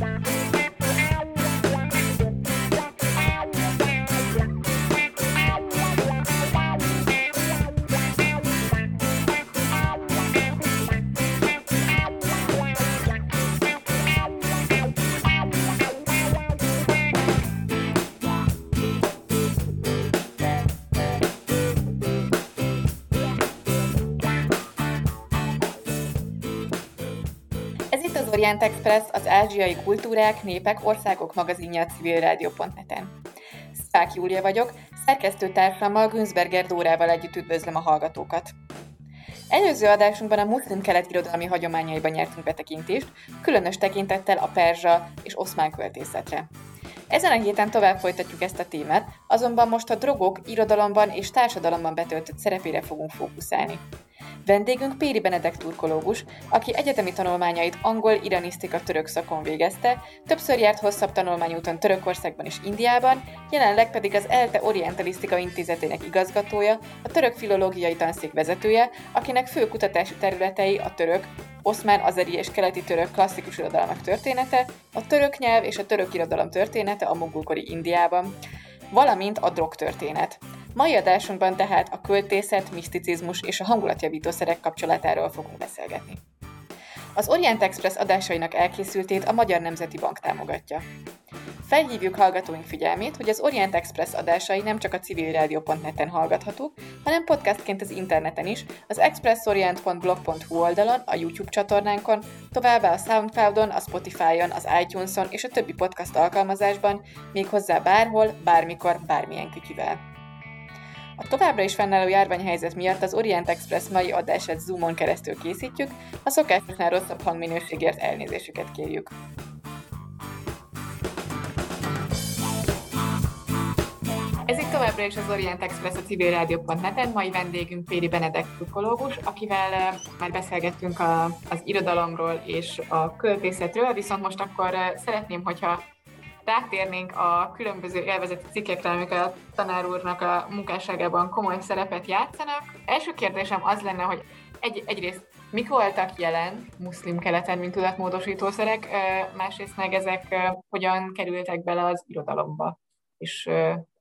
Bye. Orient Express az ázsiai kultúrák, népek, országok magazinja a civilrádió.net-en. Szák Júlia vagyok, szerkesztőtársammal Günzberger Dórával együtt üdvözlöm a hallgatókat. Előző adásunkban a muszlim keletirodalmi hagyományaiban nyertünk betekintést, különös tekintettel a perzsa és oszmán költészetre. Ezen a héten tovább folytatjuk ezt a témát, azonban most a drogok irodalomban és társadalomban betöltött szerepére fogunk fókuszálni. Vendégünk Péri Benedek turkológus, aki egyetemi tanulmányait angol iranisztika török szakon végezte, többször járt hosszabb tanulmányúton Törökországban és Indiában, jelenleg pedig az ELTE Orientalisztika Intézetének igazgatója, a török filológiai tanszék vezetője, akinek fő kutatási területei a török, oszmán, azeri és keleti török klasszikus irodalmak története, a török nyelv és a török irodalom története a mogulkori Indiában, valamint a drogtörténet. Mai adásunkban tehát a költészet, miszticizmus és a hangulatjavítószerek kapcsolatáról fogunk beszélgetni. Az Orient Express adásainak elkészültét a Magyar Nemzeti Bank támogatja. Felhívjuk hallgatóink figyelmét, hogy az Orient Express adásai nem csak a civilradio.net-en hallgathatók, hanem podcastként az interneten is, az expressorient.blog.hu oldalon, a YouTube csatornánkon, továbbá a Soundcloudon, a Spotify-on, az iTunes-on és a többi podcast alkalmazásban, méghozzá bárhol, bármikor, bármilyen kütyüvel. A továbbra is fennálló járványhelyzet miatt az Orient Express mai adását Zoomon keresztül készítjük, a szokásosnál rosszabb hangminőségért elnézésüket kérjük. Ez itt továbbra is az Orient Express a civilrádió.net-en. Mai vendégünk Péri Benedek pszichológus, akivel eh, már beszélgettünk a, az irodalomról és a költészetről, viszont most akkor eh, szeretném, hogyha rátérnénk a különböző élvezeti cikkekre, amik a tanár úrnak a munkásságában komoly szerepet játszanak. Első kérdésem az lenne, hogy egy, egyrészt mik voltak jelen muszlim keleten, mint tudatmódosítószerek, másrészt meg ezek hogyan kerültek bele az irodalomba, és,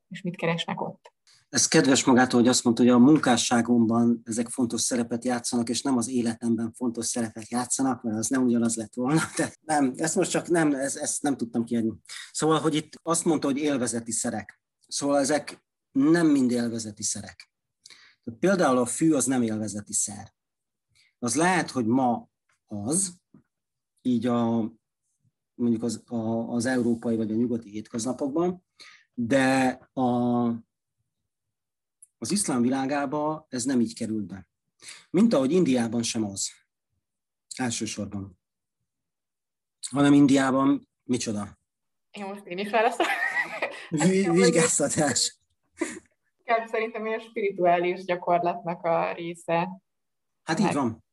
és mit keresnek ott? Ez kedves magától, hogy azt mondta, hogy a munkásságomban ezek fontos szerepet játszanak, és nem az életemben fontos szerepet játszanak, mert az nem ugyanaz lett volna. De nem, ezt most csak nem, ezt, ezt nem tudtam kiadni. Szóval, hogy itt azt mondta, hogy élvezeti szerek. Szóval ezek nem mind élvezeti szerek. Például a fű az nem élvezeti szer. Az lehet, hogy ma az, így a, mondjuk az, a, az európai vagy a nyugati étköznapokban, de a az iszlám világába ez nem így került be. Mint ahogy Indiában sem az. Elsősorban. Hanem Indiában micsoda? Én most én is válaszolom. Végeztatás. Szerintem a spirituális gyakorlatnak a része. Hát így van.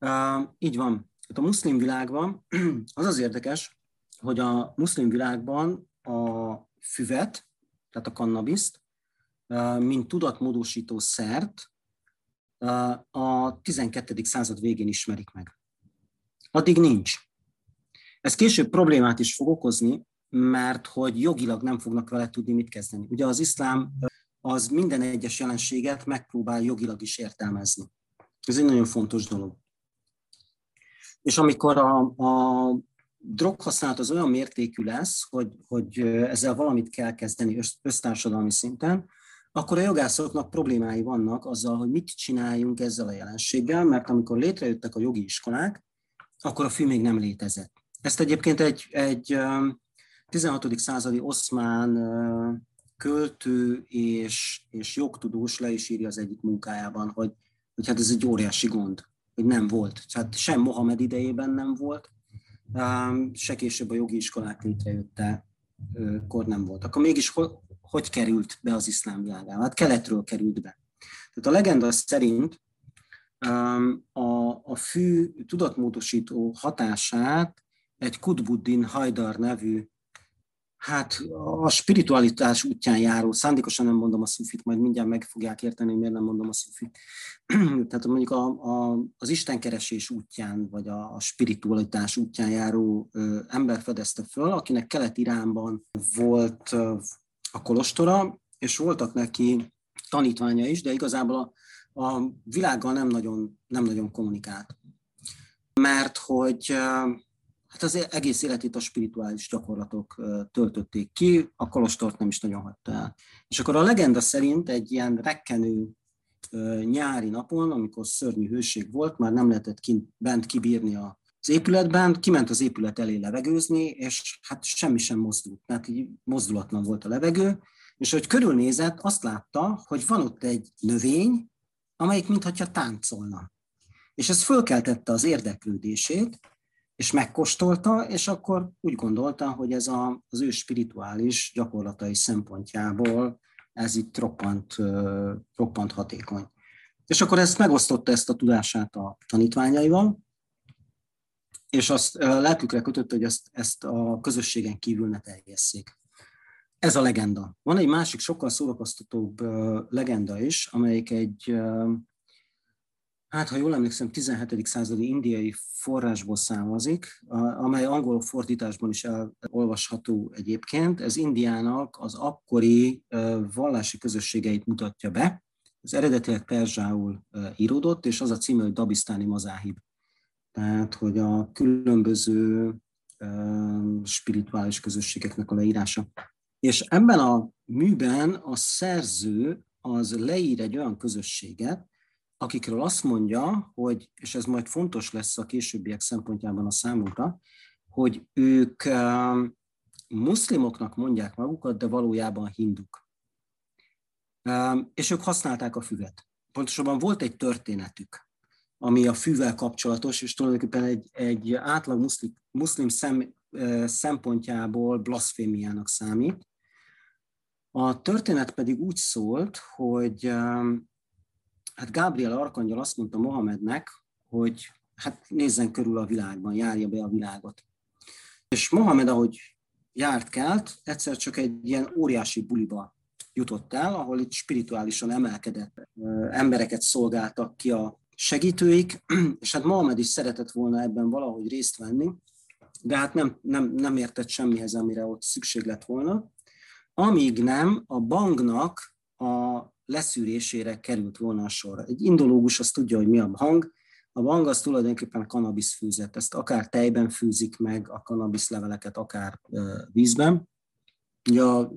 Uh, így van. Hát a muszlim világban az az érdekes, hogy a muszlim világban a füvet, tehát a kannabiszt, mint tudatmódosító szert a 12. század végén ismerik meg. Addig nincs. Ez később problémát is fog okozni, mert hogy jogilag nem fognak vele tudni mit kezdeni. Ugye az iszlám az minden egyes jelenséget megpróbál jogilag is értelmezni. Ez egy nagyon fontos dolog. És amikor a, a droghasználat az olyan mértékű lesz, hogy, hogy ezzel valamit kell kezdeni össztársadalmi szinten, akkor a jogászoknak problémái vannak azzal, hogy mit csináljunk ezzel a jelenséggel, mert amikor létrejöttek a jogi iskolák, akkor a fű még nem létezett. Ezt egyébként egy, egy 16. századi oszmán költő és, és jogtudós le is írja az egyik munkájában, hogy, hogy hát ez egy óriási gond, hogy nem volt. Hát sem Mohamed idejében nem volt, se később a jogi iskolák létrejötte, kor nem volt. Akkor mégis hogy került be az iszlám világába. Hát keletről került be. Tehát a legenda szerint um, a, a fű tudatmódosító hatását egy Kutbuddin Hajdar nevű hát a spiritualitás útján járó, szándékosan nem mondom a szufit, majd mindjárt meg fogják érteni, hogy miért nem mondom a szufit. Tehát mondjuk a, a, az istenkeresés útján, vagy a, a spiritualitás útján járó ö, ember fedezte föl, akinek Kelet-Iránban volt ö, a kolostora, és voltak neki tanítványa is, de igazából a, a világgal nem nagyon, nem nagyon kommunikált. Mert hogy hát az egész életét a spirituális gyakorlatok töltötték ki, a kolostort nem is nagyon hagyta el. És akkor a legenda szerint egy ilyen rekkenő nyári napon, amikor szörnyű hőség volt, már nem lehetett kint, bent kibírni a az épületben, kiment az épület elé levegőzni, és hát semmi sem mozdult, tehát így mozdulatlan volt a levegő, és hogy körülnézett, azt látta, hogy van ott egy növény, amelyik mintha táncolna. És ez fölkeltette az érdeklődését, és megkóstolta, és akkor úgy gondolta, hogy ez a, az ő spirituális gyakorlatai szempontjából ez itt roppant, roppant hatékony. És akkor ezt megosztotta ezt a tudását a tanítványaival, és azt lelkükre kötötte, hogy ezt, ezt a közösségen kívül ne terjesszék. Ez a legenda. Van egy másik, sokkal szórakoztatóbb legenda is, amelyik egy hát ha jól emlékszem, 17. századi indiai forrásból származik, amely angol fordításban is elolvasható egyébként. Ez Indiának az akkori vallási közösségeit mutatja be. Ez eredetileg perzsául íródott, és az a címe, hogy Dabisztáni Mazáhib. Tehát, hogy a különböző spirituális közösségeknek a leírása. És ebben a műben a szerző az leír egy olyan közösséget, akikről azt mondja, hogy, és ez majd fontos lesz a későbbiek szempontjában a számunkra, hogy ők muszlimoknak mondják magukat, de valójában hinduk. És ők használták a füvet. Pontosabban volt egy történetük, ami a fűvel kapcsolatos, és tulajdonképpen egy, egy átlag muszlim, muszlim szem, szempontjából blasfémiának számít. A történet pedig úgy szólt, hogy hát Gabriel Arkangyal azt mondta Mohamednek, hogy hát nézzen körül a világban, járja be a világot. És Mohamed, ahogy járt kelt, egyszer csak egy ilyen óriási buliba jutott el, ahol itt spirituálisan emelkedett embereket szolgáltak ki a segítőik, és hát Mohamed is szeretett volna ebben valahogy részt venni, de hát nem, nem, nem értett semmihez, amire ott szükség lett volna. Amíg nem a banknak a leszűrésére került volna a sor. Egy indológus azt tudja, hogy mi a hang. A bang az tulajdonképpen kanabisz fűzet. Ezt akár tejben fűzik meg a kanabisz leveleket, akár vízben. Ugye a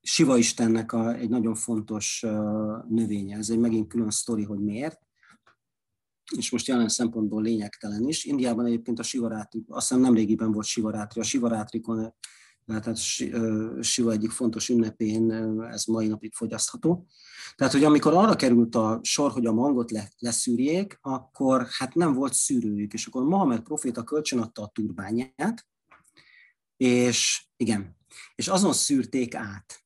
Siva Istennek a, egy nagyon fontos növénye. Ez egy megint külön sztori, hogy miért és most jelen szempontból lényegtelen is. Indiában egyébként a sivarátri, azt hiszem nemrégiben volt sivarátri, a sivarátrikon tehát Siva egyik fontos ünnepén ez mai napig fogyasztható. Tehát, hogy amikor arra került a sor, hogy a mangot le, leszűrjék, akkor hát nem volt szűrőjük, és akkor Mohamed proféta kölcsönadta a turbányát, és igen, és azon szűrték át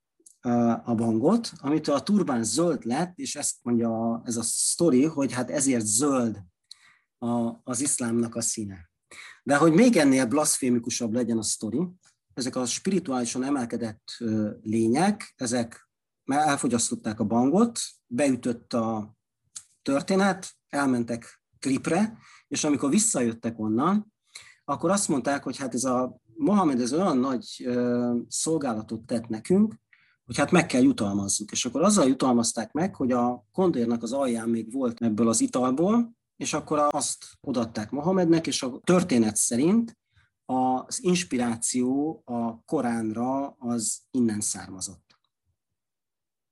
a bangot, amitől a turbán zöld lett, és ezt mondja ez a sztori, hogy hát ezért zöld a, az iszlámnak a színe. De hogy még ennél blaszfémikusabb legyen a sztori, ezek a spirituálisan emelkedett lények, ezek már elfogyasztották a bangot, beütött a történet, elmentek tripre, és amikor visszajöttek onnan, akkor azt mondták, hogy hát ez a Mohamed ez olyan nagy szolgálatot tett nekünk, hogy hát meg kell jutalmazzuk. És akkor azzal jutalmazták meg, hogy a kondérnak az alján még volt ebből az italból, és akkor azt odatták Mohamednek, és a történet szerint az inspiráció a Koránra az innen származott.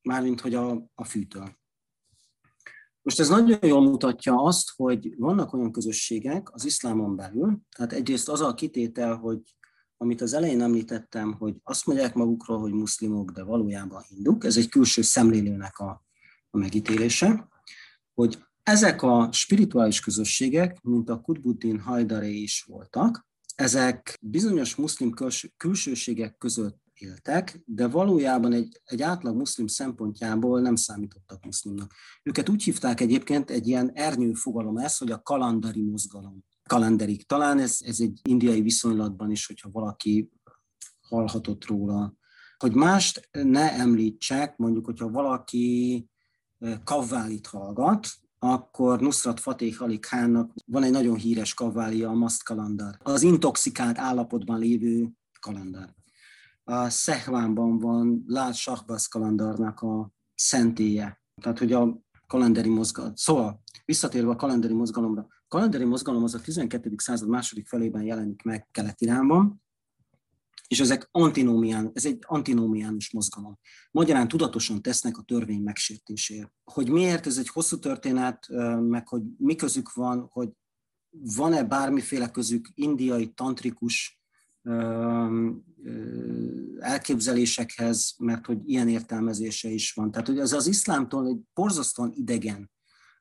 Mármint, hogy a, a fűtől. Most ez nagyon jól mutatja azt, hogy vannak olyan közösségek az iszlámon belül, tehát egyrészt az a kitétel, hogy amit az elején említettem, hogy azt mondják magukról, hogy muszlimok, de valójában hinduk, ez egy külső szemlélőnek a, a megítélése, hogy ezek a spirituális közösségek, mint a Kutbuddin Hajdaré is voltak, ezek bizonyos muszlim külsőségek között éltek, de valójában egy, egy átlag muszlim szempontjából nem számítottak muszlimnak. Őket úgy hívták egyébként, egy ilyen ernyő fogalom ez, hogy a kalandari mozgalom. Kalenderik. Talán ez, ez egy indiai viszonylatban is, hogyha valaki hallhatott róla. Hogy mást ne említsek, mondjuk, hogyha valaki kavválit hallgat, akkor Nusrat Fateh Ali Khannak van egy nagyon híres kavvália, a Mast kalendar. Az intoxikált állapotban lévő kalendár. A Szehvánban van Lát Shahbaz kalendarnak a szentélye. Tehát, hogy a kalenderi mozgalom. Szóval, visszatérve a kalenderi mozgalomra. A kalenderi mozgalom az a 12. század második felében jelenik meg Kelet-Iránban, és ezek antinómián, ez egy antinómiánus mozgalom. Magyarán tudatosan tesznek a törvény megsértéséért. Hogy miért, ez egy hosszú történet, meg hogy mi közük van, hogy van-e bármiféle közük indiai tantrikus elképzelésekhez, mert hogy ilyen értelmezése is van. Tehát hogy ez az iszlámtól egy borzasztóan idegen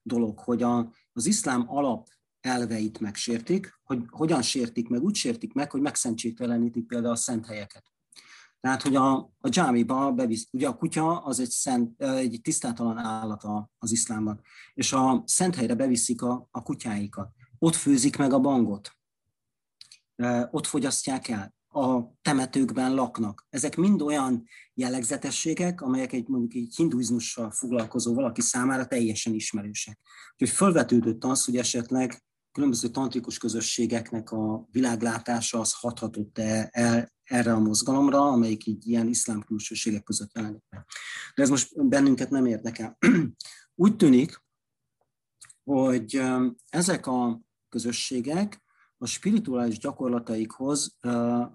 dolog, hogy a, az iszlám alap elveit megsértik, hogy hogyan sértik meg, úgy sértik meg, hogy megszentségtelenítik például a szent helyeket. Tehát, hogy a, a dzsámiba bevisz, ugye a kutya az egy, szent, egy tisztátalan állat az iszlámban, és a szent helyre beviszik a, a kutyáikat. Ott főzik meg a bangot, ott fogyasztják el, a temetőkben laknak. Ezek mind olyan jellegzetességek, amelyek egy mondjuk egy hinduizmussal foglalkozó valaki számára teljesen ismerősek. Úgyhogy felvetődött az, hogy esetleg különböző tantrikus közösségeknek a világlátása az hathatott-e el erre a mozgalomra, amelyik így ilyen iszlám külsőségek között jelenik. De ez most bennünket nem érdekel. Úgy tűnik, hogy ezek a közösségek a spirituális gyakorlataikhoz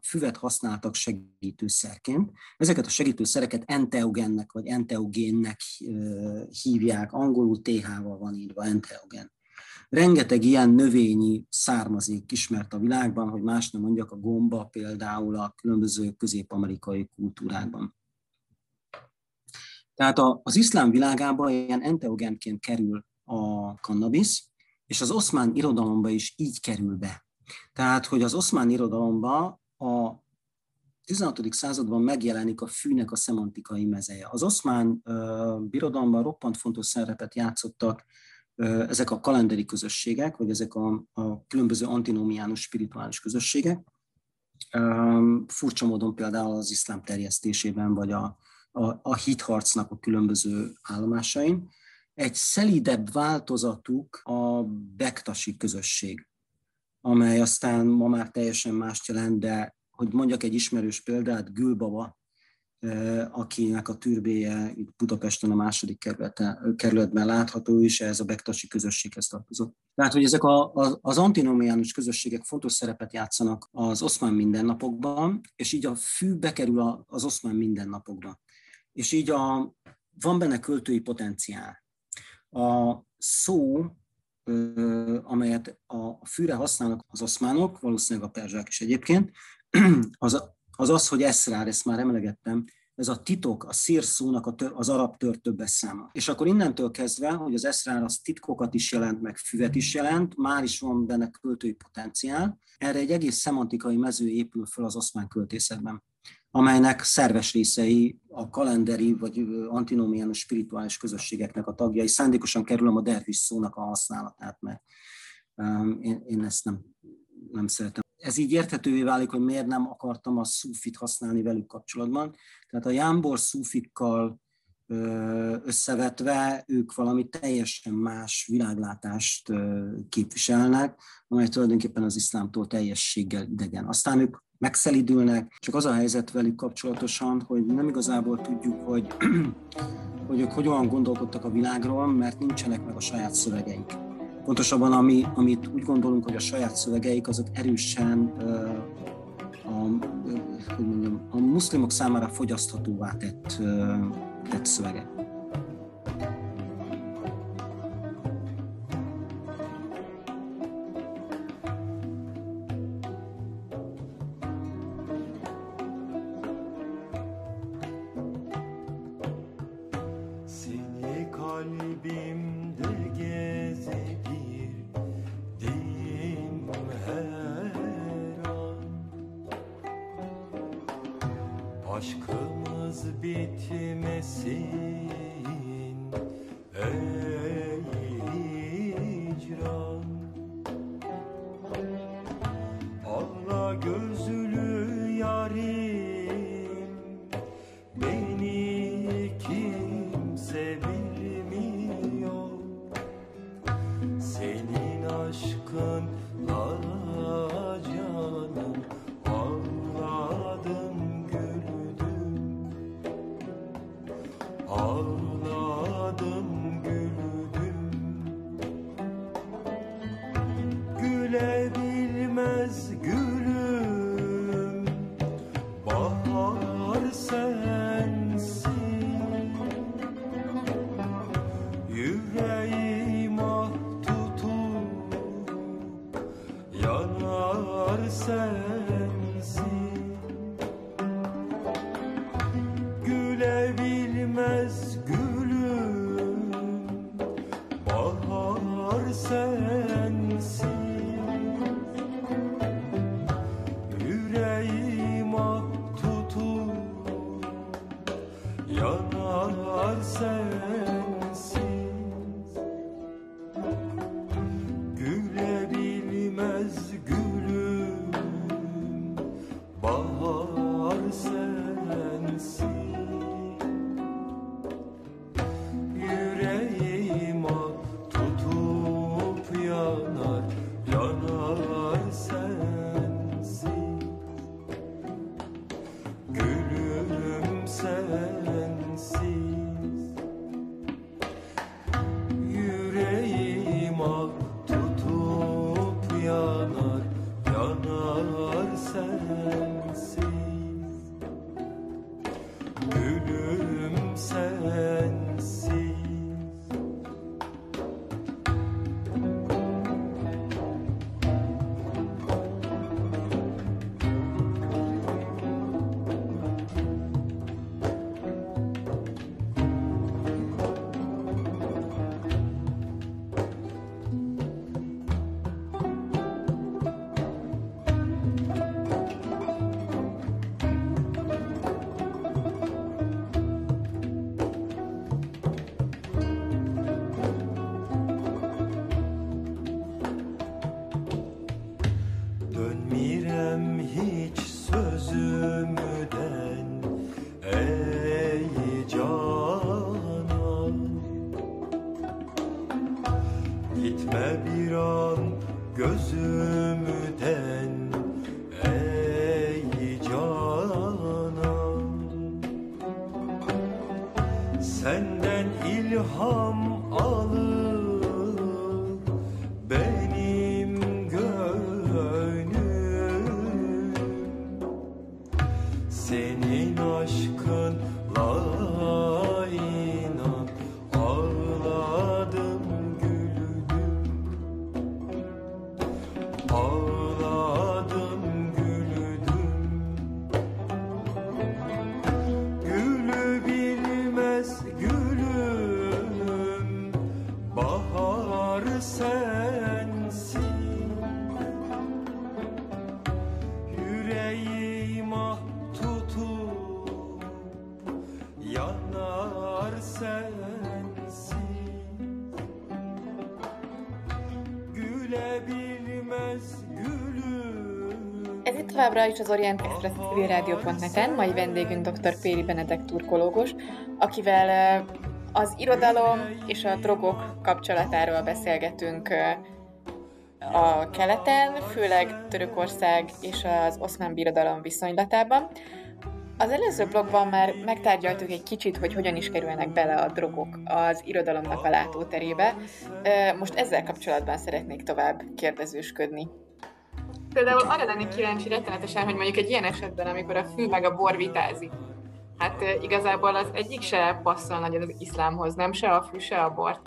füvet használtak segítőszerként. Ezeket a segítőszereket enteogennek vagy enteogénnek hívják, angolul TH-val van írva enteogen. Rengeteg ilyen növényi származék ismert a világban, hogy más nem mondjak, a gomba például a különböző közép-amerikai kultúrákban. Tehát az iszlám világában ilyen enteogenként kerül a kannabisz, és az oszmán irodalomba is így kerül be. Tehát, hogy az oszmán irodalomban a 16. században megjelenik a fűnek a szemantikai mezeje. Az oszmán uh, birodalomban roppant fontos szerepet játszottak ezek a kalenderi közösségek, vagy ezek a, a különböző antinomiánus spirituális közösségek. Furcsa módon például az iszlám terjesztésében, vagy a, a, a hitharcnak a különböző állomásain. Egy szelidebb változatuk a bektasi közösség amely aztán ma már teljesen mást jelent, de hogy mondjak egy ismerős példát, Gülbaba, akinek a türbéje itt Budapesten a második kerületben látható is, ez a bektasi közösséghez tartozott. Tehát, hogy ezek a, a, az antinomiánus közösségek fontos szerepet játszanak az oszmán mindennapokban, és így a fű bekerül az oszmán mindennapokba. És így a, van benne költői potenciál. A szó amelyet a fűre használnak az oszmánok, valószínűleg a perzsák is egyébként, az az, az hogy eszrár, ezt már emlegettem, ez a titok, a szírszónak az arab tör többes száma. És akkor innentől kezdve, hogy az eszrár az titkokat is jelent, meg füvet is jelent, már is van benne költői potenciál. Erre egy egész szemantikai mező épül fel az oszmán költészetben amelynek szerves részei a kalenderi vagy antinomiánus spirituális közösségeknek a tagjai. Szándékosan kerülöm a dervis szónak a használatát, mert én, én ezt nem, nem szeretem. Ez így érthetővé válik, hogy miért nem akartam a szúfit használni velük kapcsolatban. Tehát a jámbor szúfikkal összevetve ők valami teljesen más világlátást képviselnek, amely tulajdonképpen az iszlámtól teljességgel idegen. Aztán ők megszelidülnek, csak az a helyzet velük kapcsolatosan, hogy nem igazából tudjuk, hogy, hogy ők hogyan gondolkodtak a világról, mert nincsenek meg a saját szövegeik. Pontosabban, ami, amit úgy gondolunk, hogy a saját szövegeik, azok erősen a, hogy mondjam, a muszlimok számára fogyaszthatóvá tett, tett szövegek. senden ilham továbbra is az Orient Express civil rádió.net-en, mai vendégünk dr. Péri Benedek turkológus, akivel az irodalom és a drogok kapcsolatáról beszélgetünk a keleten, főleg Törökország és az oszmán birodalom viszonylatában. Az előző blogban már megtárgyaltuk egy kicsit, hogy hogyan is kerülnek bele a drogok az irodalomnak a látóterébe. Most ezzel kapcsolatban szeretnék tovább kérdezősködni. Például arra lennék kíváncsi rettenetesen, hogy mondjuk egy ilyen esetben, amikor a fű meg a bor vitázik, hát igazából az egyik se passzol nagyon az iszlámhoz, nem se a fű, se a bor.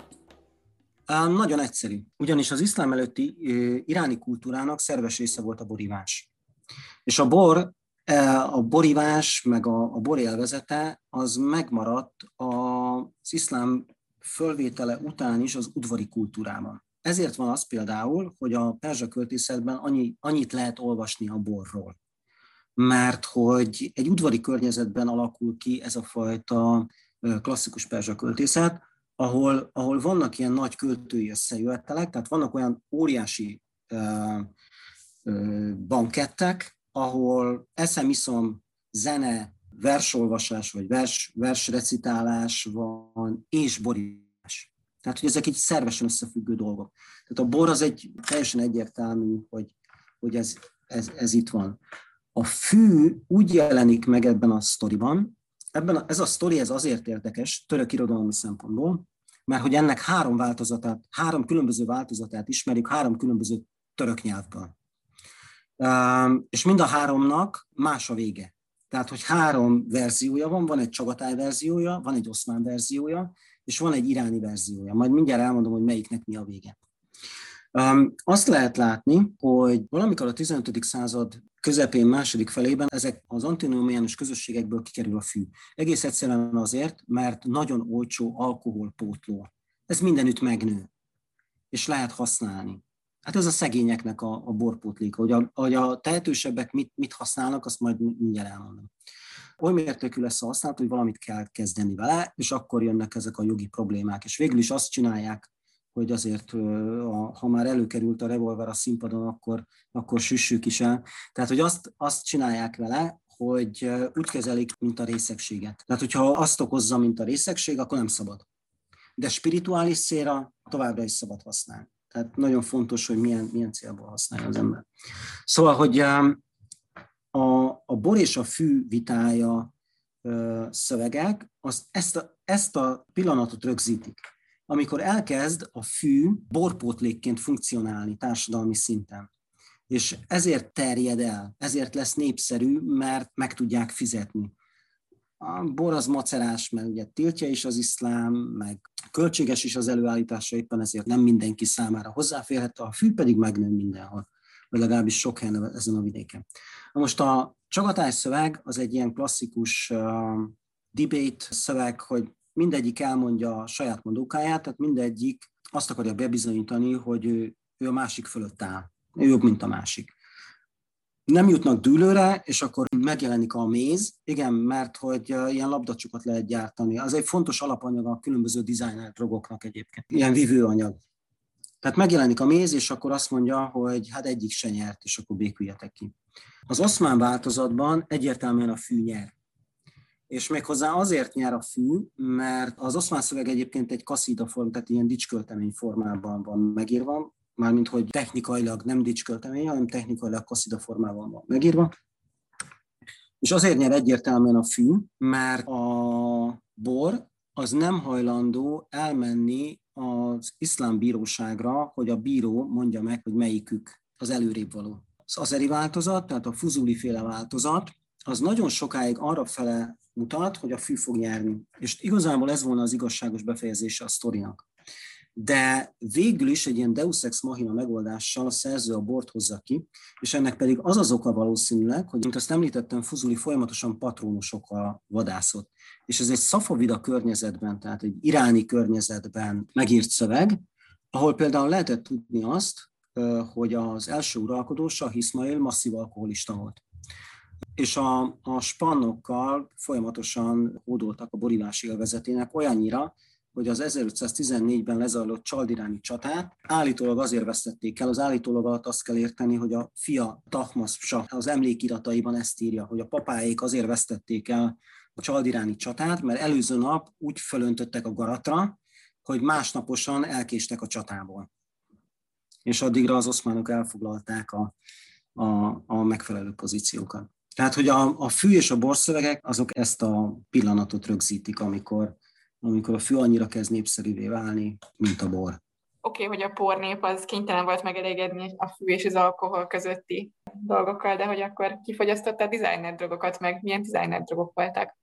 Nagyon egyszerű. Ugyanis az iszlám előtti iráni kultúrának szerves része volt a borivás. És a bor, uh, a borivás, meg a, a bor élvezete, az megmaradt az iszlám fölvétele után is az udvari kultúrában. Ezért van az például, hogy a perzsa költészetben annyi, annyit lehet olvasni a borról. Mert hogy egy udvari környezetben alakul ki ez a fajta klasszikus perzsa költészet, ahol, ahol vannak ilyen nagy költői összejövetelek, tehát vannak olyan óriási uh, uh, bankettek, ahol eszem, iszom, zene, versolvasás, vagy vers, versrecitálás van, és borítás. Tehát, hogy ezek egy szervesen összefüggő dolgok. Tehát a bor az egy teljesen egyértelmű, hogy, hogy ez, ez, ez itt van. A fű úgy jelenik meg ebben a sztoriban, ebben a, ez a sztori ez azért érdekes, török irodalmi szempontból, mert hogy ennek három változatát, három különböző változatát ismerjük, három különböző török nyelvből. És mind a háromnak más a vége. Tehát, hogy három verziója van, van egy Csagatáj verziója, van egy oszmán verziója, és van egy iráni verziója. Majd mindjárt elmondom, hogy melyiknek mi a vége. Um, azt lehet látni, hogy valamikor a 15. század közepén, második felében ezek az antinomiánus közösségekből kikerül a fű. Egész egyszerűen azért, mert nagyon olcsó alkoholpótló. Ez mindenütt megnő, és lehet használni. Hát ez a szegényeknek a, a borpótléka. Hogy a, hogy a tehetősebbek mit, mit használnak, azt majd mindjárt elmondom. Oly mértékű lesz a használat, hogy valamit kell kezdeni vele, és akkor jönnek ezek a jogi problémák. És végül is azt csinálják, hogy azért, ha már előkerült a revolver a színpadon, akkor, akkor süssük is el. Tehát, hogy azt, azt csinálják vele, hogy úgy kezelik, mint a részegséget. Tehát, hogyha azt okozza, mint a részegség, akkor nem szabad. De spirituális célra továbbra is szabad használni. Tehát nagyon fontos, hogy milyen, milyen célból használja az ember. Szóval, hogy a, a bor és a fű vitája szövegek, azt, ezt, a, ezt a pillanatot rögzítik amikor elkezd a fű borpótlékként funkcionálni társadalmi szinten. És ezért terjed el, ezért lesz népszerű, mert meg tudják fizetni. A bor az macerás, mert ugye tiltja is az iszlám, meg költséges is az előállítása, éppen ezért nem mindenki számára hozzáférhető, a fű pedig megnő mindenhol, vagy legalábbis sok helyen ezen a vidéken. Na most a csagatás szöveg az egy ilyen klasszikus uh, debate szöveg, hogy mindegyik elmondja a saját mondókáját, tehát mindegyik azt akarja bebizonyítani, hogy ő, ő a másik fölött áll. Ő jobb, mint a másik. Nem jutnak dűlőre, és akkor megjelenik a méz, igen, mert hogy ilyen labdacsokat lehet gyártani. Az egy fontos alapanyag a különböző designer drogoknak egyébként. Ilyen vívőanyag. Tehát megjelenik a méz, és akkor azt mondja, hogy hát egyik se nyert, és akkor béküljetek ki. Az oszmán változatban egyértelműen a fű nyer és méghozzá azért nyer a fű, mert az oszmán szöveg egyébként egy kaszida form, tehát ilyen dicsköltemény formában van megírva, mármint hogy technikailag nem dicsköltemény, hanem technikailag kaszida formában van megírva. És azért nyer egyértelműen a fű, mert a bor az nem hajlandó elmenni az iszlám bíróságra, hogy a bíró mondja meg, hogy melyikük az előrébb való. Az azeri változat, tehát a fuzuli féle változat, az nagyon sokáig arra fele mutat, hogy a fű fog nyerni. És igazából ez volna az igazságos befejezése a sztorinak. De végül is egy ilyen Deus Ex Machina megoldással a szerző a bort hozza ki, és ennek pedig az az oka valószínűleg, hogy, mint azt említettem, Fuzuli folyamatosan patrónusokkal vadászott. És ez egy szafavida környezetben, tehát egy iráni környezetben megírt szöveg, ahol például lehetett tudni azt, hogy az első uralkodó, Sah Ismail masszív alkoholista volt és a, a spannokkal folyamatosan hódoltak a borívás élvezetének olyannyira, hogy az 1514-ben lezajlott csaldiráni csatát állítólag azért vesztették el, az állítólag alatt azt kell érteni, hogy a fia Tahmas az emlékirataiban ezt írja, hogy a papáék azért vesztették el a csaldiráni csatát, mert előző nap úgy fölöntöttek a garatra, hogy másnaposan elkéstek a csatából. És addigra az oszmánok elfoglalták a, a, a megfelelő pozíciókat. Tehát, hogy a, a fű és a borszövegek, azok ezt a pillanatot rögzítik, amikor, amikor a fű annyira kezd népszerűvé válni, mint a bor. Oké, okay, hogy a pornép az kénytelen volt megelégedni a fű és az alkohol közötti dolgokkal, de hogy akkor kifogyasztotta a designer drogokat, meg milyen designer drogok voltak?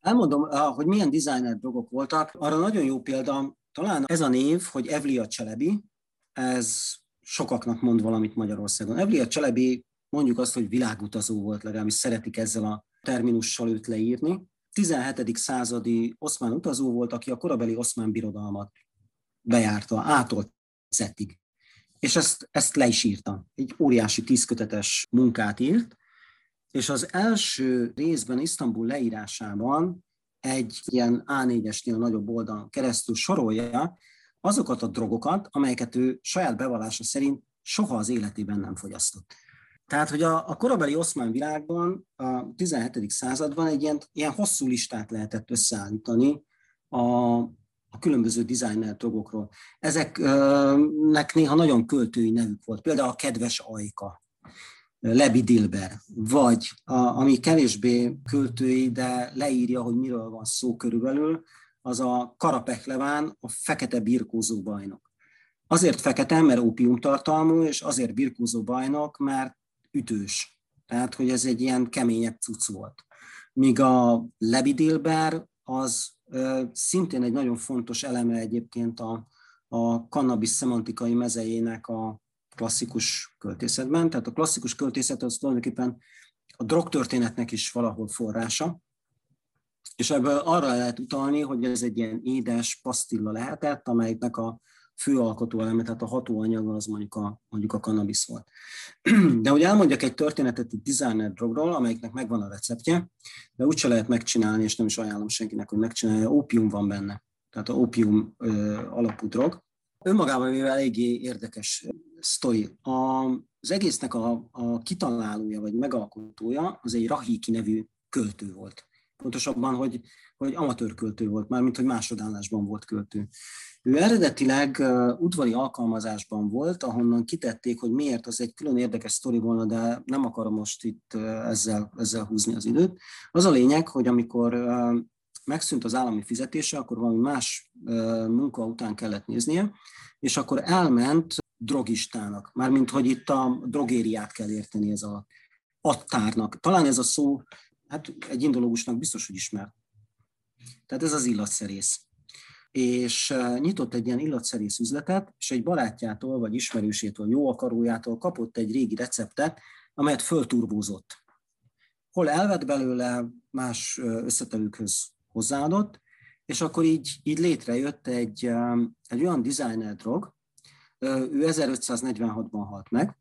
Elmondom, hogy milyen designer drogok voltak. Arra nagyon jó példa, talán ez a név, hogy Evlia Cselebi, ez sokaknak mond valamit Magyarországon. Evlia Cselebi mondjuk azt, hogy világutazó volt, legalábbis szeretik ezzel a terminussal őt leírni. 17. századi oszmán utazó volt, aki a korabeli oszmán birodalmat bejárta, ától szettig. És ezt, ezt le is írta. Egy óriási tízkötetes munkát írt, és az első részben Isztambul leírásában egy ilyen A4-esnél nagyobb oldalon keresztül sorolja azokat a drogokat, amelyeket ő saját bevallása szerint soha az életében nem fogyasztott. Tehát, hogy a, a korabeli oszmán világban a 17. században egy ilyen, ilyen hosszú listát lehetett összeállítani a, a különböző designer drogokról. Ezeknek néha nagyon költői nevük volt, például a kedves ajka, Lebi Dilber, vagy a, ami kevésbé költői, de leírja, hogy miről van szó körülbelül, az a Karapek Leván, a fekete birkózó bajnok. Azért fekete, mert ópiumtartalmú, és azért birkózó bajnok, mert ütős. Tehát, hogy ez egy ilyen keményebb cucc volt. Míg a lebidilber az ö, szintén egy nagyon fontos eleme egyébként a, a cannabis szemantikai mezejének a klasszikus költészetben. Tehát a klasszikus költészet az tulajdonképpen a drogtörténetnek is valahol forrása, és ebből arra lehet utalni, hogy ez egy ilyen édes pasztilla lehetett, amelynek a fő alkotó eleme, tehát a hatóanyaga az mondjuk a, mondjuk a cannabis volt. De hogy elmondjak egy történetet egy designer drogról, amelyiknek megvan a receptje, de úgyse lehet megcsinálni, és nem is ajánlom senkinek, hogy megcsinálja, ópium van benne. Tehát a ópium ö, alapú drog. Önmagában mivel eléggé érdekes sztori. A, az egésznek a, a kitalálója, vagy megalkotója az egy Rahiki nevű költő volt. Pontosabban, hogy, hogy amatőr költő volt, már mint hogy másodállásban volt költő. Ő eredetileg udvari alkalmazásban volt, ahonnan kitették, hogy miért, az egy külön érdekes sztori volna, de nem akarom most itt ezzel, ezzel húzni az időt. Az a lényeg, hogy amikor megszűnt az állami fizetése, akkor valami más munka után kellett néznie, és akkor elment drogistának, mármint hogy itt a drogériát kell érteni ez a attárnak. Talán ez a szó, hát egy indológusnak biztos, hogy ismer. Tehát ez az illatszerész. És nyitott egy ilyen illatszerész üzletet, és egy barátjától, vagy ismerősétől, jó akarójától kapott egy régi receptet, amelyet fölturbózott. Hol elvett belőle, más összetevőkhöz hozzáadott, és akkor így, így létrejött egy, egy olyan designer drog, ő 1546-ban halt meg,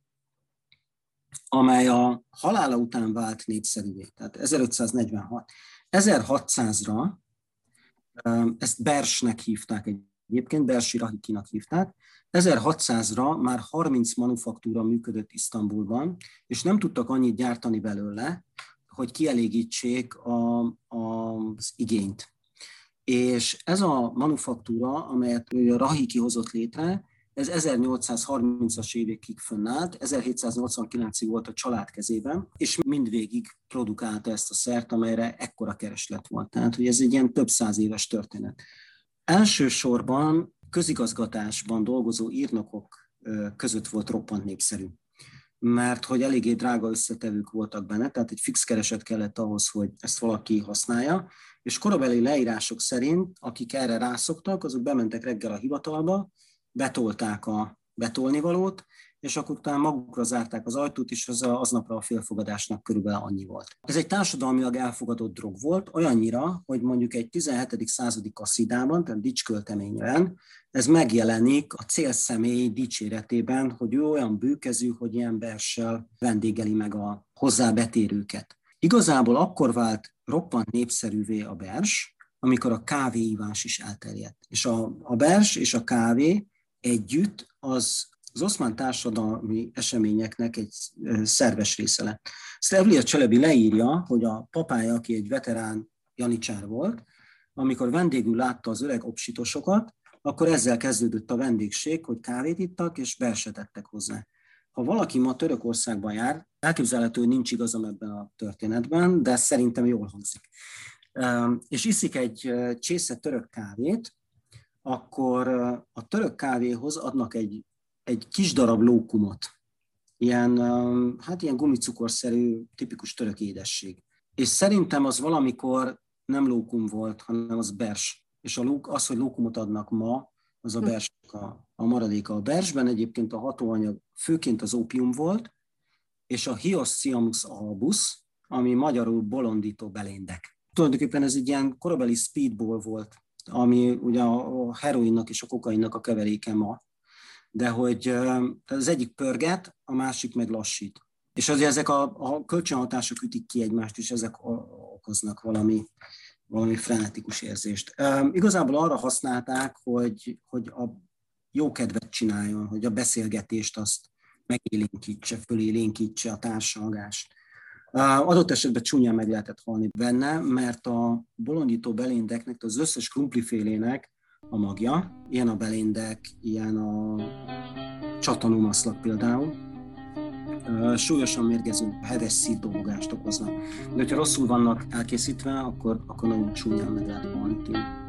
amely a halála után vált népszerűvé, tehát 1546. 1600-ra ezt Bersnek hívták egyébként, Bersi Rahikinak hívták. 1600-ra már 30 manufaktúra működött Isztambulban, és nem tudtak annyit gyártani belőle, hogy kielégítsék a, a, az igényt. És ez a manufaktúra, amelyet a Rahiki hozott létre, ez 1830-as évekig fönnállt, 1789-ig volt a család kezében, és mindvégig produkálta ezt a szert, amelyre ekkora kereslet volt. Tehát, hogy ez egy ilyen több száz éves történet. Elsősorban közigazgatásban dolgozó írnokok között volt roppant népszerű mert hogy eléggé drága összetevők voltak benne, tehát egy fix kereset kellett ahhoz, hogy ezt valaki használja, és korabeli leírások szerint, akik erre rászoktak, azok bementek reggel a hivatalba, betolták a betolnivalót, és akkor utána magukra zárták az ajtót, és az aznapra a félfogadásnak körülbelül annyi volt. Ez egy társadalmilag elfogadott drog volt, olyannyira, hogy mondjuk egy 17. századi kasszidában, tehát dicskölteményben, ez megjelenik a célszemély dicséretében, hogy ő olyan bőkezű, hogy ilyen verssel vendégeli meg a hozzá betérőket. Igazából akkor vált roppant népszerűvé a bers, amikor a kávéívás is elterjedt. És a, a bers és a kávé együtt az az oszmán társadalmi eseményeknek egy szerves része lett. Stevlia Cselebi leírja, hogy a papája, aki egy veterán janicsár volt, amikor vendégül látta az öreg obsitosokat, akkor ezzel kezdődött a vendégség, hogy kávét ittak és bersetettek hozzá. Ha valaki ma Törökországban jár, elképzelhető, hogy nincs igazam ebben a történetben, de szerintem jól hangzik. És iszik egy csésze török kávét, akkor a török kávéhoz adnak egy, egy kis darab lókumot, ilyen, hát ilyen gumicukorszerű, tipikus török édesség. És szerintem az valamikor nem lókum volt, hanem az bers. És a lók, az, hogy lókumot adnak ma, az a hm. bers a, a maradéka. A bersben egyébként a hatóanyag főként az ópium volt, és a Hiosciamus albus, ami magyarul bolondító beléndek. Tulajdonképpen ez egy ilyen korabeli speedball volt ami ugye a heroinnak és a kokainnak a keveréke ma, de hogy az egyik pörget, a másik meg lassít. És azért ezek a, a kölcsönhatások ütik ki egymást, és ezek okoznak valami, valami frenetikus érzést. Igazából arra használták, hogy, hogy a jó kedvet csináljon, hogy a beszélgetést azt megélénkítse, fölélénkítse a társalgást. Adott esetben csúnyán meg lehetett halni benne, mert a bolondító beléndeknek, az összes krumplifélének a magja, ilyen a beléndek, ilyen a csatanómaszlak például, súlyosan mérgező, heves szítógást okoznak. De hogyha rosszul vannak elkészítve, akkor, akkor nagyon csúnyán meg lehet halni tőle.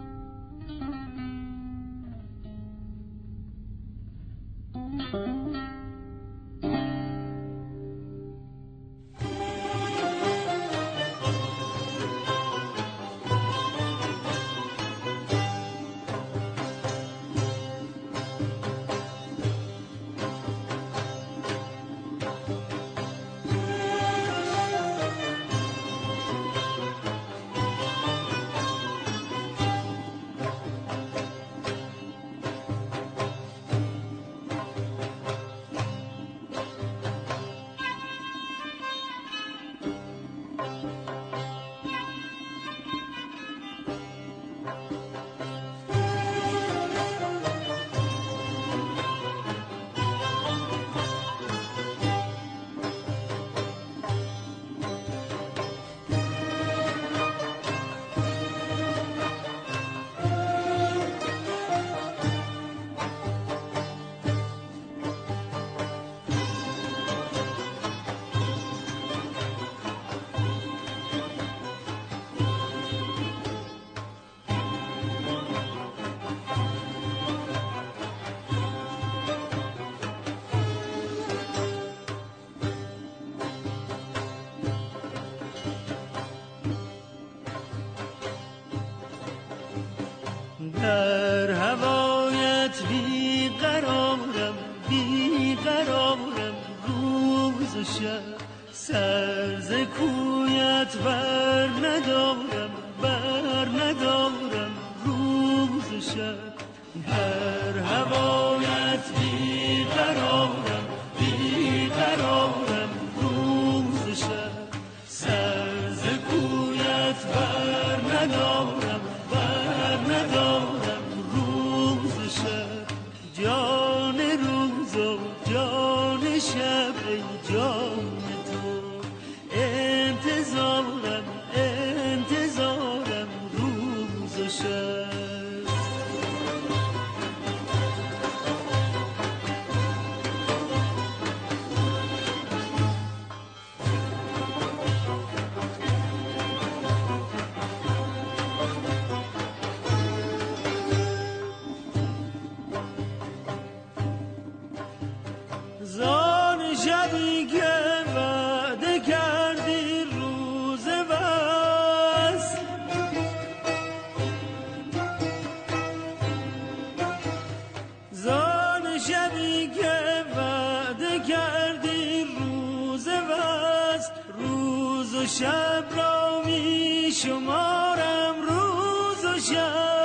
روز و شب را می شمارم روز و شب.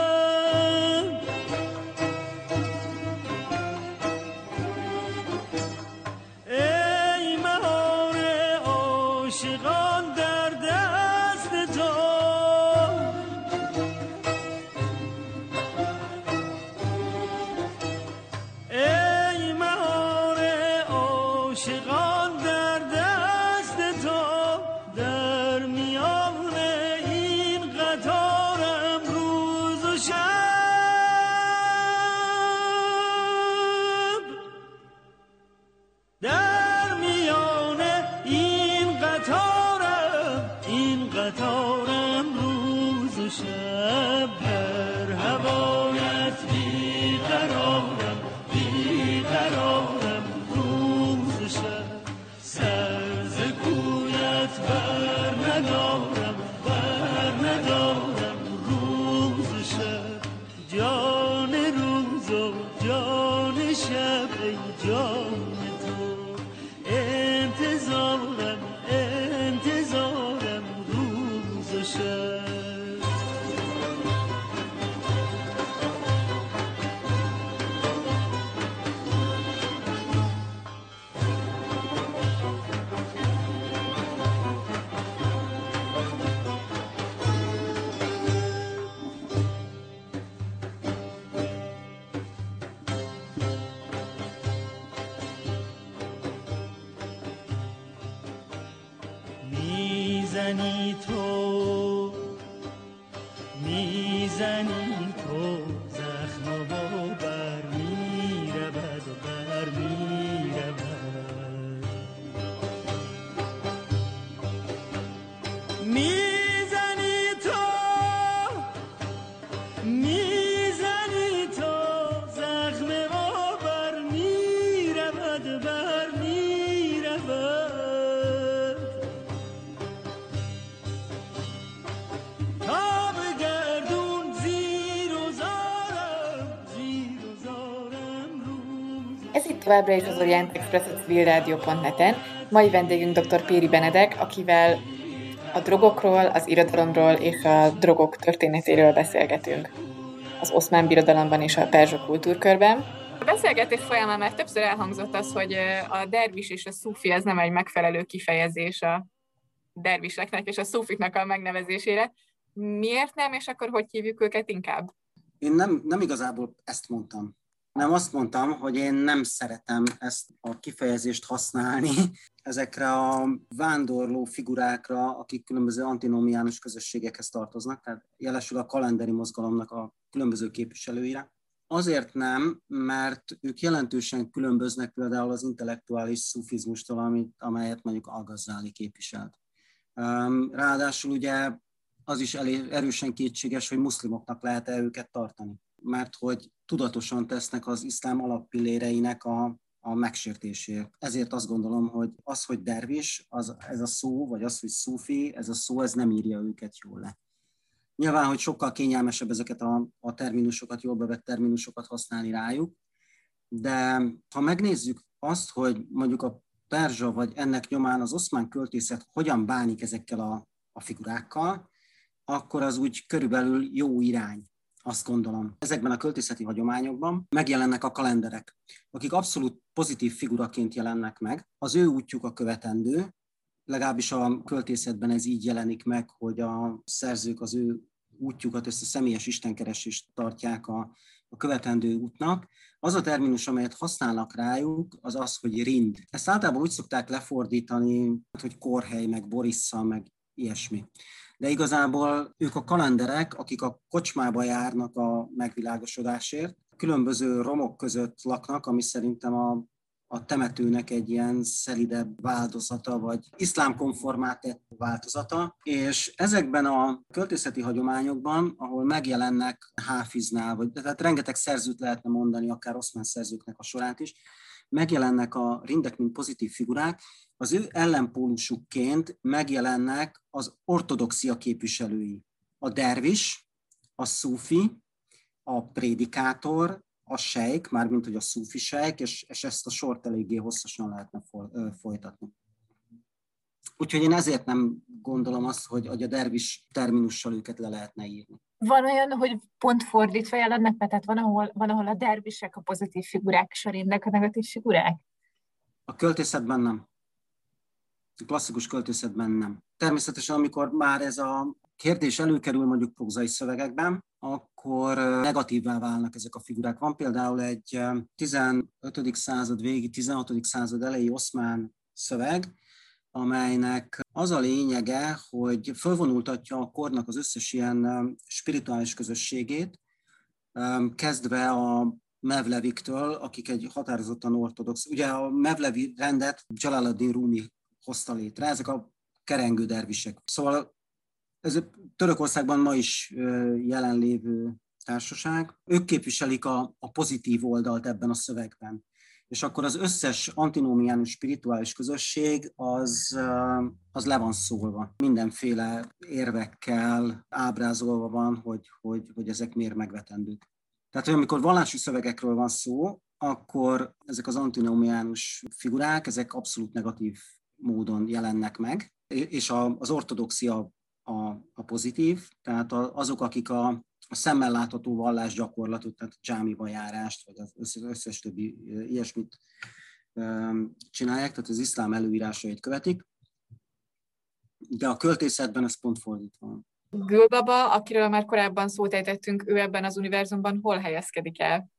Továbbra is az Orient Express a civilrádió.net-en. Mai vendégünk dr. Péri Benedek, akivel a drogokról, az irodalomról és a drogok történetéről beszélgetünk az oszmán birodalomban és a perzsa kultúrkörben. A beszélgetés folyamán már többször elhangzott az, hogy a dervis és a szufi ez nem egy megfelelő kifejezés a derviseknek és a szufiknak a megnevezésére. Miért nem, és akkor hogy hívjuk őket inkább? Én nem, nem igazából ezt mondtam nem azt mondtam, hogy én nem szeretem ezt a kifejezést használni ezekre a vándorló figurákra, akik különböző antinomiánus közösségekhez tartoznak, tehát jelesül a kalenderi mozgalomnak a különböző képviselőire. Azért nem, mert ők jelentősen különböznek például az intellektuális szufizmustól, amit, amelyet mondjuk Al-Ghazali képviselt. Ráadásul ugye az is elég erősen kétséges, hogy muszlimoknak lehet-e őket tartani mert hogy tudatosan tesznek az iszlám alappilléreinek a, a megsértésért. Ezért azt gondolom, hogy az, hogy dervis, az, ez a szó, vagy az, hogy szufi, ez a szó, ez nem írja őket jól le. Nyilván, hogy sokkal kényelmesebb ezeket a, a terminusokat, jól bevett terminusokat használni rájuk, de ha megnézzük azt, hogy mondjuk a perzsa, vagy ennek nyomán az oszmán költészet hogyan bánik ezekkel a, a figurákkal, akkor az úgy körülbelül jó irány, azt gondolom. Ezekben a költészeti hagyományokban megjelennek a kalenderek, akik abszolút pozitív figuraként jelennek meg. Az ő útjuk a követendő, legalábbis a költészetben ez így jelenik meg, hogy a szerzők az ő útjukat, ezt a személyes istenkeresést tartják a, a követendő útnak. Az a terminus, amelyet használnak rájuk, az az, hogy rind. Ezt általában úgy szokták lefordítani, hogy korhely, meg borissa, meg ilyesmi. De igazából ők a kalenderek, akik a kocsmába járnak a megvilágosodásért, különböző romok között laknak, ami szerintem a a temetőnek egy ilyen szelidebb változata, vagy iszlámkonformát változata, és ezekben a költészeti hagyományokban, ahol megjelennek Háfiznál, vagy tehát rengeteg szerzőt lehetne mondani, akár oszmán szerzőknek a sorát is, megjelennek a rindek, mint pozitív figurák, az ő ellenpólusukként megjelennek az ortodoxia képviselői. A dervis, a szufi, a prédikátor, a sejk, mármint hogy a szufi sejk, és, és ezt a sort eléggé hosszasan lehetne folytatni. Úgyhogy én ezért nem gondolom azt, hogy, hogy a dervis terminussal őket le lehetne írni. Van olyan, hogy pont fordítva jelennek be, tehát van ahol, van, ahol a dervisek a pozitív figurák, és a a negatív figurák? A költészetben nem. A klasszikus költészetben nem. Természetesen, amikor már ez a kérdés előkerül mondjuk prózai szövegekben, akkor negatívvá válnak ezek a figurák. Van például egy 15. század végi, 16. század elejé oszmán szöveg, amelynek az a lényege, hogy fölvonultatja a kornak az összes ilyen spirituális közösségét, kezdve a Mevleviktől, akik egy határozottan ortodox. Ugye a Mevlevi rendet Jalaluddin Rumi hozta létre, ezek a kerengő dervisek. Szóval ez Törökországban ma is jelenlévő társaság. Ők képviselik a, a pozitív oldalt ebben a szövegben. És akkor az összes antinómiánus spirituális közösség az, az le van szólva. Mindenféle érvekkel ábrázolva van, hogy, hogy, hogy ezek miért megvetendők. Tehát, hogy amikor vallási szövegekről van szó, akkor ezek az antinómiánus figurák, ezek abszolút negatív módon jelennek meg, és az ortodoxia a, a pozitív, tehát azok, akik a, a szemmel látható vallás gyakorlatot, tehát dzsámiba járást, vagy az összes többi ilyesmit csinálják, tehát az iszlám előírásait követik, de a költészetben ez pont fordítva van. Gülbaba, akiről már korábban szót ejtettünk, ő ebben az univerzumban hol helyezkedik el?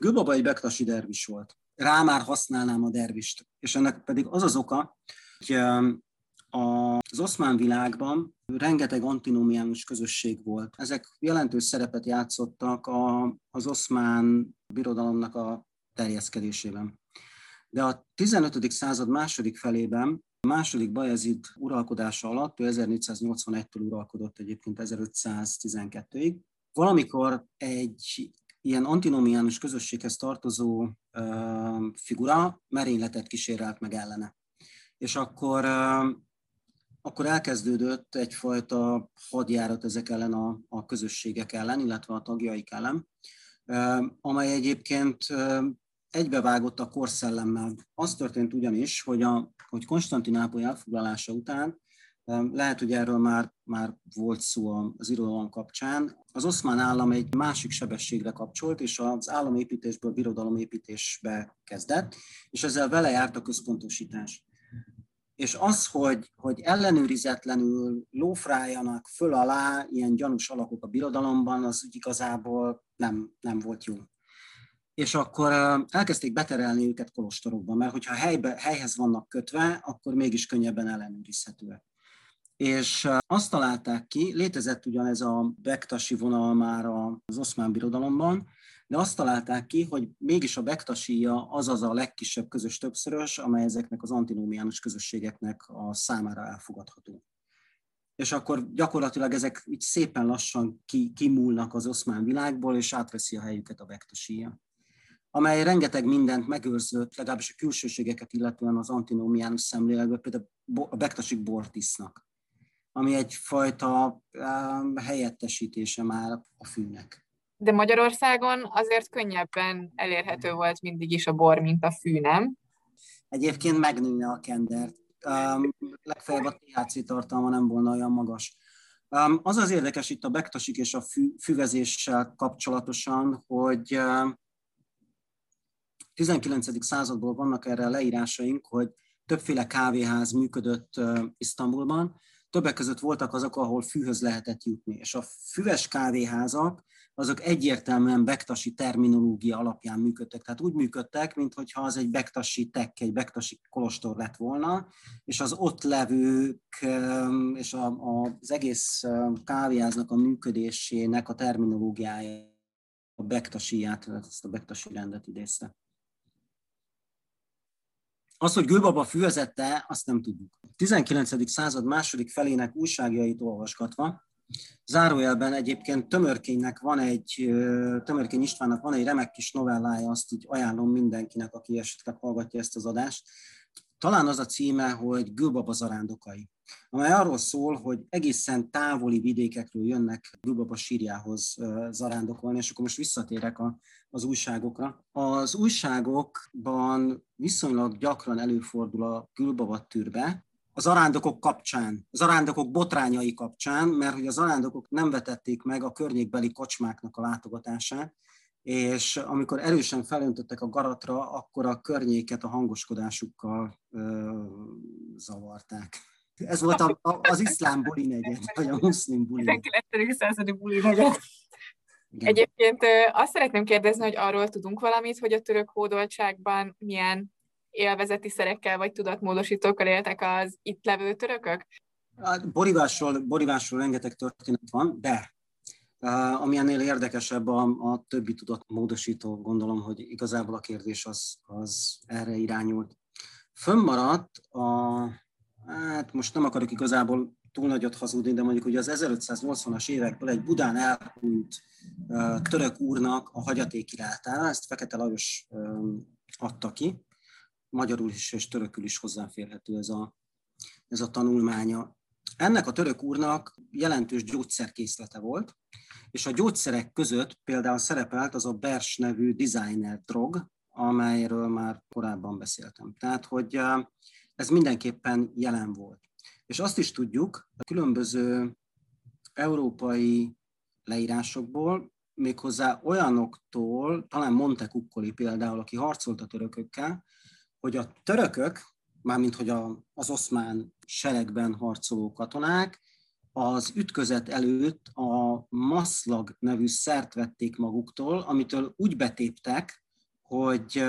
Gülbaba egy bektasi dervis volt. Rá már használnám a dervist. És ennek pedig az az oka, hogy az oszmán világban rengeteg antinómiánus közösség volt. Ezek jelentős szerepet játszottak a, az oszmán birodalomnak a terjeszkedésében. De a 15. század második felében második Bajezid uralkodása alatt, ő 1481-től uralkodott egyébként 1512-ig, valamikor egy ilyen antinomiánus közösséghez tartozó uh, figura merényletet kísérelt meg ellene. És akkor uh, akkor elkezdődött egyfajta hadjárat ezek ellen a, a közösségek ellen, illetve a tagjaik ellen, amely egyébként egybevágott a korszellemmel. Az történt ugyanis, hogy, a, hogy Konstantinápoly elfoglalása után, lehet, hogy erről már, már volt szó az irodalom kapcsán, az oszmán állam egy másik sebességre kapcsolt, és az államépítésből birodalomépítésbe kezdett, és ezzel vele járt a központosítás és az, hogy, hogy ellenőrizetlenül lófrájanak föl alá ilyen gyanús alakok a birodalomban, az úgy igazából nem, nem volt jó. És akkor elkezdték beterelni őket kolostorokba, mert hogyha helybe, helyhez vannak kötve, akkor mégis könnyebben ellenőrizhetőek. És azt találták ki, létezett ugyan ez a bektasi vonal már az oszmán birodalomban, de azt találták ki, hogy mégis a bektasíja az az a legkisebb közös többszörös, amely ezeknek az antinómiánus közösségeknek a számára elfogadható. És akkor gyakorlatilag ezek így szépen lassan ki, kimúlnak az oszmán világból, és átveszi a helyüket a bektasíja amely rengeteg mindent megőrzött, legalábbis a külsőségeket illetően az antinómiánus szemléletben, például a bektasik bort isznak, ami egyfajta helyettesítése már a fűnek de Magyarországon azért könnyebben elérhető volt mindig is a bor, mint a fű, nem? Egyébként megnőne a kendert. Um, legfeljebb a THC tartalma nem volna olyan magas. Um, az az érdekes itt a bektasik és a fü, füvezéssel kapcsolatosan, hogy uh, 19. századból vannak erre leírásaink, hogy többféle kávéház működött uh, Isztambulban, többek között voltak azok, ahol fűhöz lehetett jutni. És a füves kávéházak, azok egyértelműen bektasi terminológia alapján működtek. Tehát úgy működtek, mintha az egy bektasi tek, egy bektasi kolostor lett volna, és az ott levők és a, a, az egész kávéháznak a működésének a terminológiája a bektasiát, ezt a bektasi rendet idézte. Az, hogy Gülbaba fűvezette, azt nem tudjuk. 19. század második felének újságjait olvasgatva, zárójelben egyébként Tömörkénynek van egy, Tömörkény Istvánnak van egy remek kis novellája, azt így ajánlom mindenkinek, aki esetleg hallgatja ezt az adást. Talán az a címe, hogy Gülbaba zarándokai amely arról szól, hogy egészen távoli vidékekről jönnek Gülbaba sírjához zarándokolni, és akkor most visszatérek a, az újságokra. Az újságokban viszonylag gyakran előfordul a Gülbaba türbe, az arándokok kapcsán, az arándokok botrányai kapcsán, mert hogy az arándokok nem vetették meg a környékbeli kocsmáknak a látogatását, és amikor erősen felöntöttek a garatra, akkor a környéket a hangoskodásukkal ö, zavarták. Ez volt a, a, az iszlám buli negyed, vagy a muszlim buli 19. századi buli negyed. Igen. Egyébként azt szeretném kérdezni, hogy arról tudunk valamit, hogy a török hódoltságban milyen élvezeti szerekkel vagy tudatmódosítókkal éltek az itt levő törökök? Hát borivásról, borivásról rengeteg történet van, de uh, ami ennél érdekesebb a, a többi tudatmódosító, gondolom, hogy igazából a kérdés az, az erre irányult. Fönnmaradt a hát most nem akarok igazából túl nagyot hazudni, de mondjuk ugye az 1580-as évekből egy Budán elhunyt török úrnak a hagyatékirátára, ezt Fekete Lajos adta ki, magyarul is és törökül is hozzáférhető ez a, ez a tanulmánya. Ennek a török úrnak jelentős gyógyszerkészlete volt, és a gyógyszerek között például szerepelt az a Bers nevű designer drog, amelyről már korábban beszéltem. Tehát, hogy ez mindenképpen jelen volt. És azt is tudjuk, a különböző európai leírásokból, méghozzá olyanoktól, talán Montekukkoli például, aki harcolt a törökökkel, hogy a törökök, mármint hogy a, az oszmán seregben harcoló katonák, az ütközet előtt a maszlag nevű szert vették maguktól, amitől úgy betéptek, hogy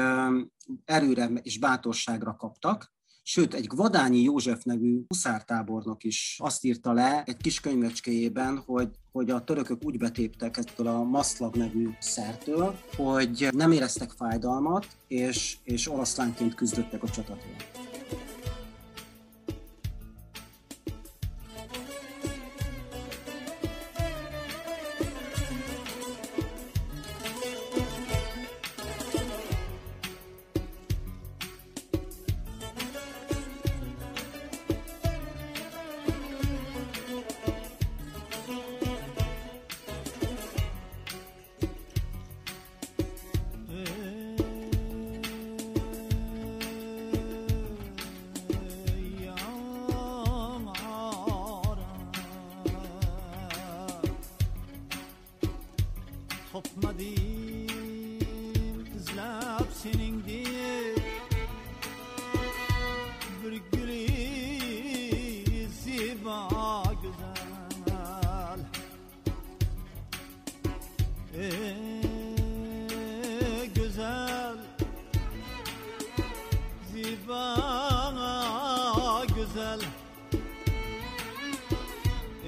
erőre és bátorságra kaptak, Sőt, egy Gvadányi József nevű huszártábornok is azt írta le egy kis könyvecskéjében, hogy, hogy a törökök úgy betéptek ettől a maszlag nevű szertől, hogy nem éreztek fájdalmat, és, és oroszlánként küzdöttek a csatatéren.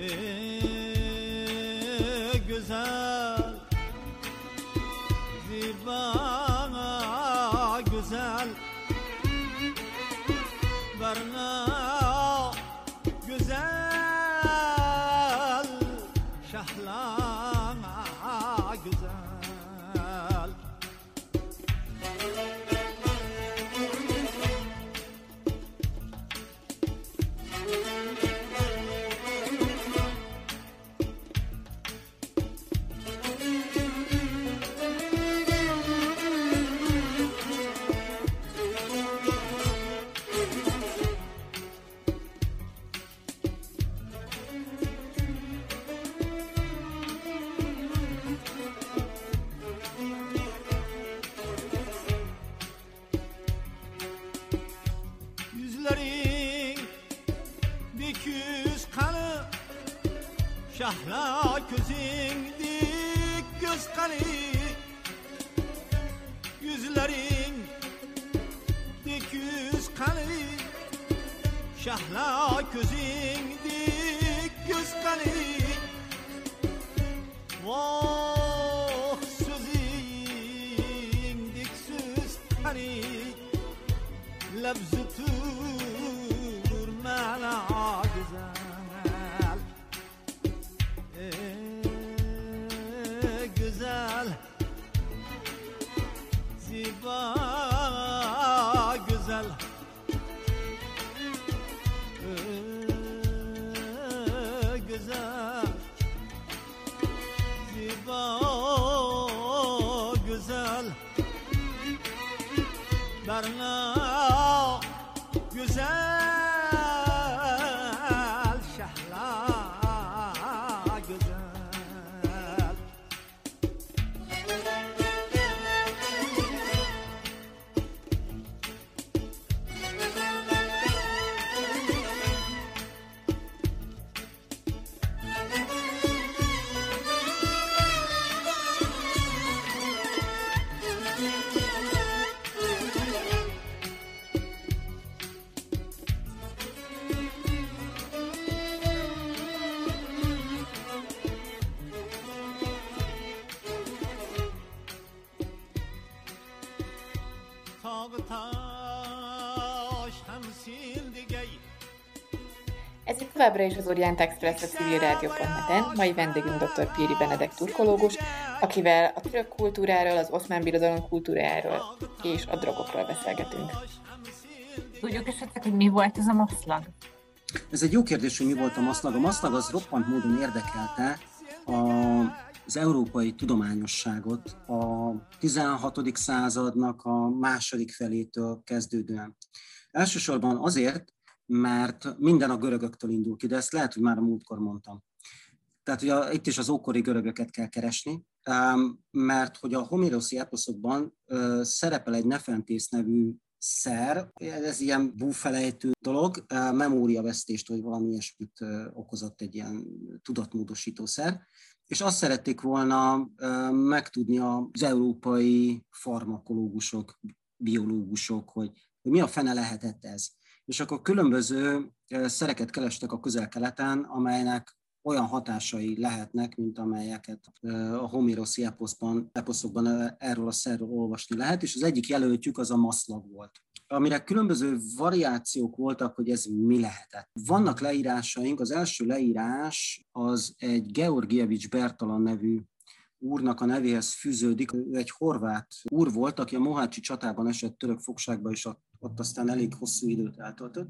Ee, güzel Ziba továbbra is az Orient Express a civil rádió.net-en. Mai vendégünk dr. Piri Benedek turkológus, akivel a török kultúráról, az oszmán birodalom kultúrájáról és a drogokról beszélgetünk. Tudjuk esetleg, hogy mi volt ez a maszlag? Ez egy jó kérdés, hogy mi volt a maszlag. A maszlag az roppant módon érdekelte a az európai tudományosságot a 16. századnak a második felétől kezdődően. Elsősorban azért, mert minden a görögöktől indul ki, de ezt lehet, hogy már a múltkor mondtam. Tehát ugye itt is az ókori görögöket kell keresni, mert hogy a homéroszi eposzokban szerepel egy nefentész nevű szer, ez ilyen búfelejtő dolog, memóriavesztést, vagy valami ilyesmit okozott egy ilyen tudatmódosító szer, és azt szerették volna megtudni az európai farmakológusok, biológusok, hogy, hogy mi a fene lehetett ez. És akkor különböző szereket kerestek a közel-keleten, amelynek olyan hatásai lehetnek, mint amelyeket a homéroszi eposzban, eposzokban erről a szerről olvasni lehet, és az egyik jelöltjük az a maszlag volt amire különböző variációk voltak, hogy ez mi lehetett. Vannak leírásaink, az első leírás az egy Georgievics Bertalan nevű úrnak a nevéhez fűződik. Egy horvát úr volt, aki a Mohácsi csatában esett török fogságba, és ott aztán elég hosszú időt eltöltött.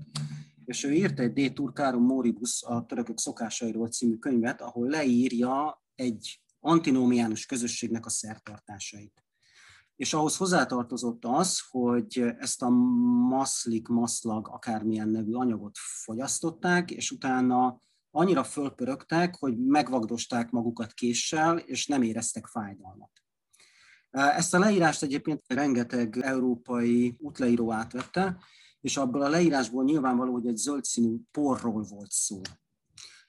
És ő írt egy De Turcarum Moribus, a törökök szokásairól című könyvet, ahol leírja egy antinómiánus közösségnek a szertartásait és ahhoz hozzátartozott az, hogy ezt a maszlik, maszlag, akármilyen nevű anyagot fogyasztották, és utána annyira fölpörögtek, hogy megvagdosták magukat késsel, és nem éreztek fájdalmat. Ezt a leírást egyébként rengeteg európai útleíró átvette, és abból a leírásból nyilvánvaló, hogy egy zöld színű porról volt szó.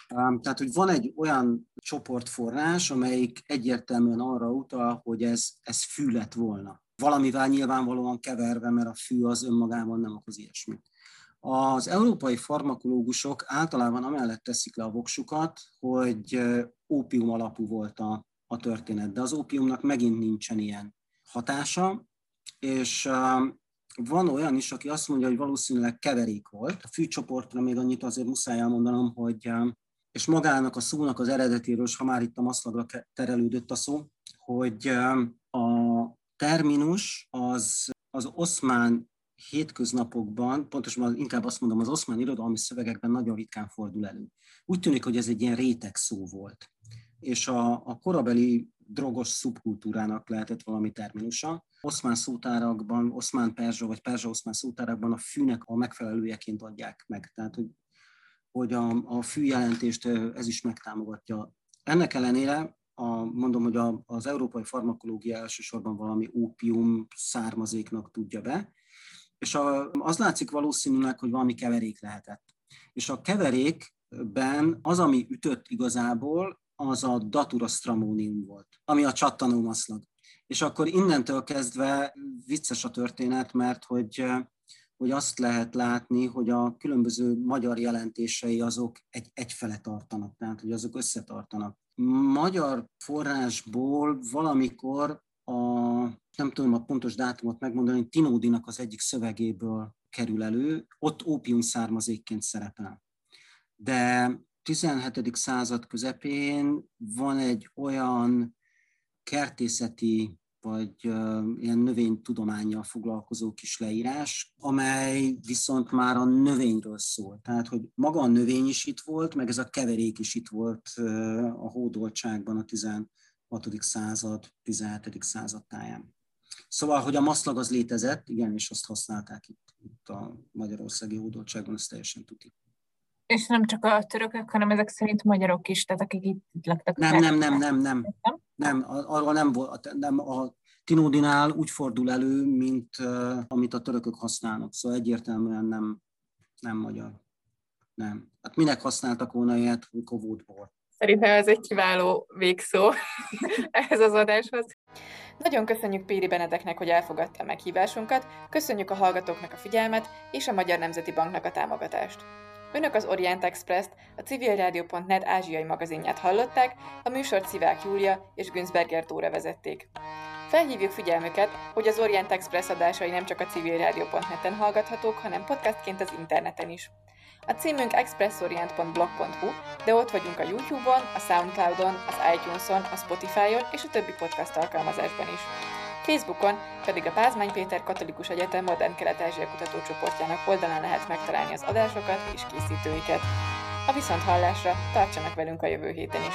Tehát, hogy van egy olyan csoportforrás, amelyik egyértelműen arra utal, hogy ez, ez fű lett volna. Valamivel nyilvánvalóan keverve, mert a fű az önmagában nem okoz ilyesmit. Az európai farmakológusok általában amellett teszik le a voksukat, hogy ópium alapú volt a, a történet, de az ópiumnak megint nincsen ilyen hatása, és van olyan is, aki azt mondja, hogy valószínűleg keverék volt. A fűcsoportra még annyit azért muszáj elmondanom, hogy és magának a szónak az eredetéről, ha már itt a maszlagra terelődött a szó, hogy a terminus az, az oszmán hétköznapokban, pontosan inkább azt mondom, az oszmán irodalmi szövegekben nagyon ritkán fordul elő. Úgy tűnik, hogy ez egy ilyen réteg szó volt. És a, a korabeli drogos szubkultúrának lehetett valami terminusa. Oszmán szótárakban, oszmán perzsa vagy perzsa-oszmán szótárakban a fűnek a megfelelőjeként adják meg. Tehát, hogy hogy a, a fűjelentést ez is megtámogatja. Ennek ellenére a, mondom, hogy a, az európai farmakológia elsősorban valami ópium származéknak tudja be, és a, az látszik valószínűleg, hogy valami keverék lehetett. És a keverékben az, ami ütött igazából, az a Datura stramonium volt, ami a csattanómaszlag. És akkor innentől kezdve vicces a történet, mert hogy, hogy azt lehet látni, hogy a különböző magyar jelentései azok egy, egyfele tartanak, tehát hogy azok összetartanak. Magyar forrásból valamikor a, nem tudom a pontos dátumot megmondani, Tinódinak az egyik szövegéből kerül elő, ott ópium származékként szerepel. De 17. század közepén van egy olyan kertészeti vagy ilyen növénytudományjal foglalkozó kis leírás, amely viszont már a növényről szól. Tehát, hogy maga a növény is itt volt, meg ez a keverék is itt volt a hódoltságban a 16. század, 17. század táján. Szóval, hogy a maszlag az létezett, igen, és azt használták itt, itt a magyarországi hódoltságban, azt teljesen tudik. És nem csak a törökök, hanem ezek szerint magyarok is, tehát akik itt, laktak. Nem, nem, nem, nem, nem. Nem, arról nem volt. Nem, a Tinódinál úgy fordul elő, mint uh, amit a törökök használnak. Szóval egyértelműen nem, nem magyar. Nem. Hát minek használtak volna ilyet, mikor volt bor? Szerintem ez egy kiváló végszó ehhez az adáshoz. Nagyon köszönjük Péri Benedeknek, hogy elfogadta a meghívásunkat, köszönjük a hallgatóknak a figyelmet és a Magyar Nemzeti Banknak a támogatást. Önök az Orient Express-t, a civilrádió.net ázsiai magazinját hallották, a műsort Szivák Júlia és Günzberger Tóra vezették. Felhívjuk figyelmüket, hogy az Orient Express adásai nem csak a civilrádió.net-en hallgathatók, hanem podcastként az interneten is. A címünk expressorient.blog.hu, de ott vagyunk a YouTube-on, a Soundcloud-on, az iTunes-on, a Spotify-on és a többi podcast alkalmazásban is. Facebookon pedig a Pázmány Péter Katolikus Egyetem Modern Kelet-Ázsia kutatócsoportjának oldalán lehet megtalálni az adásokat és készítőiket. A viszont hallásra tartsanak velünk a jövő héten is!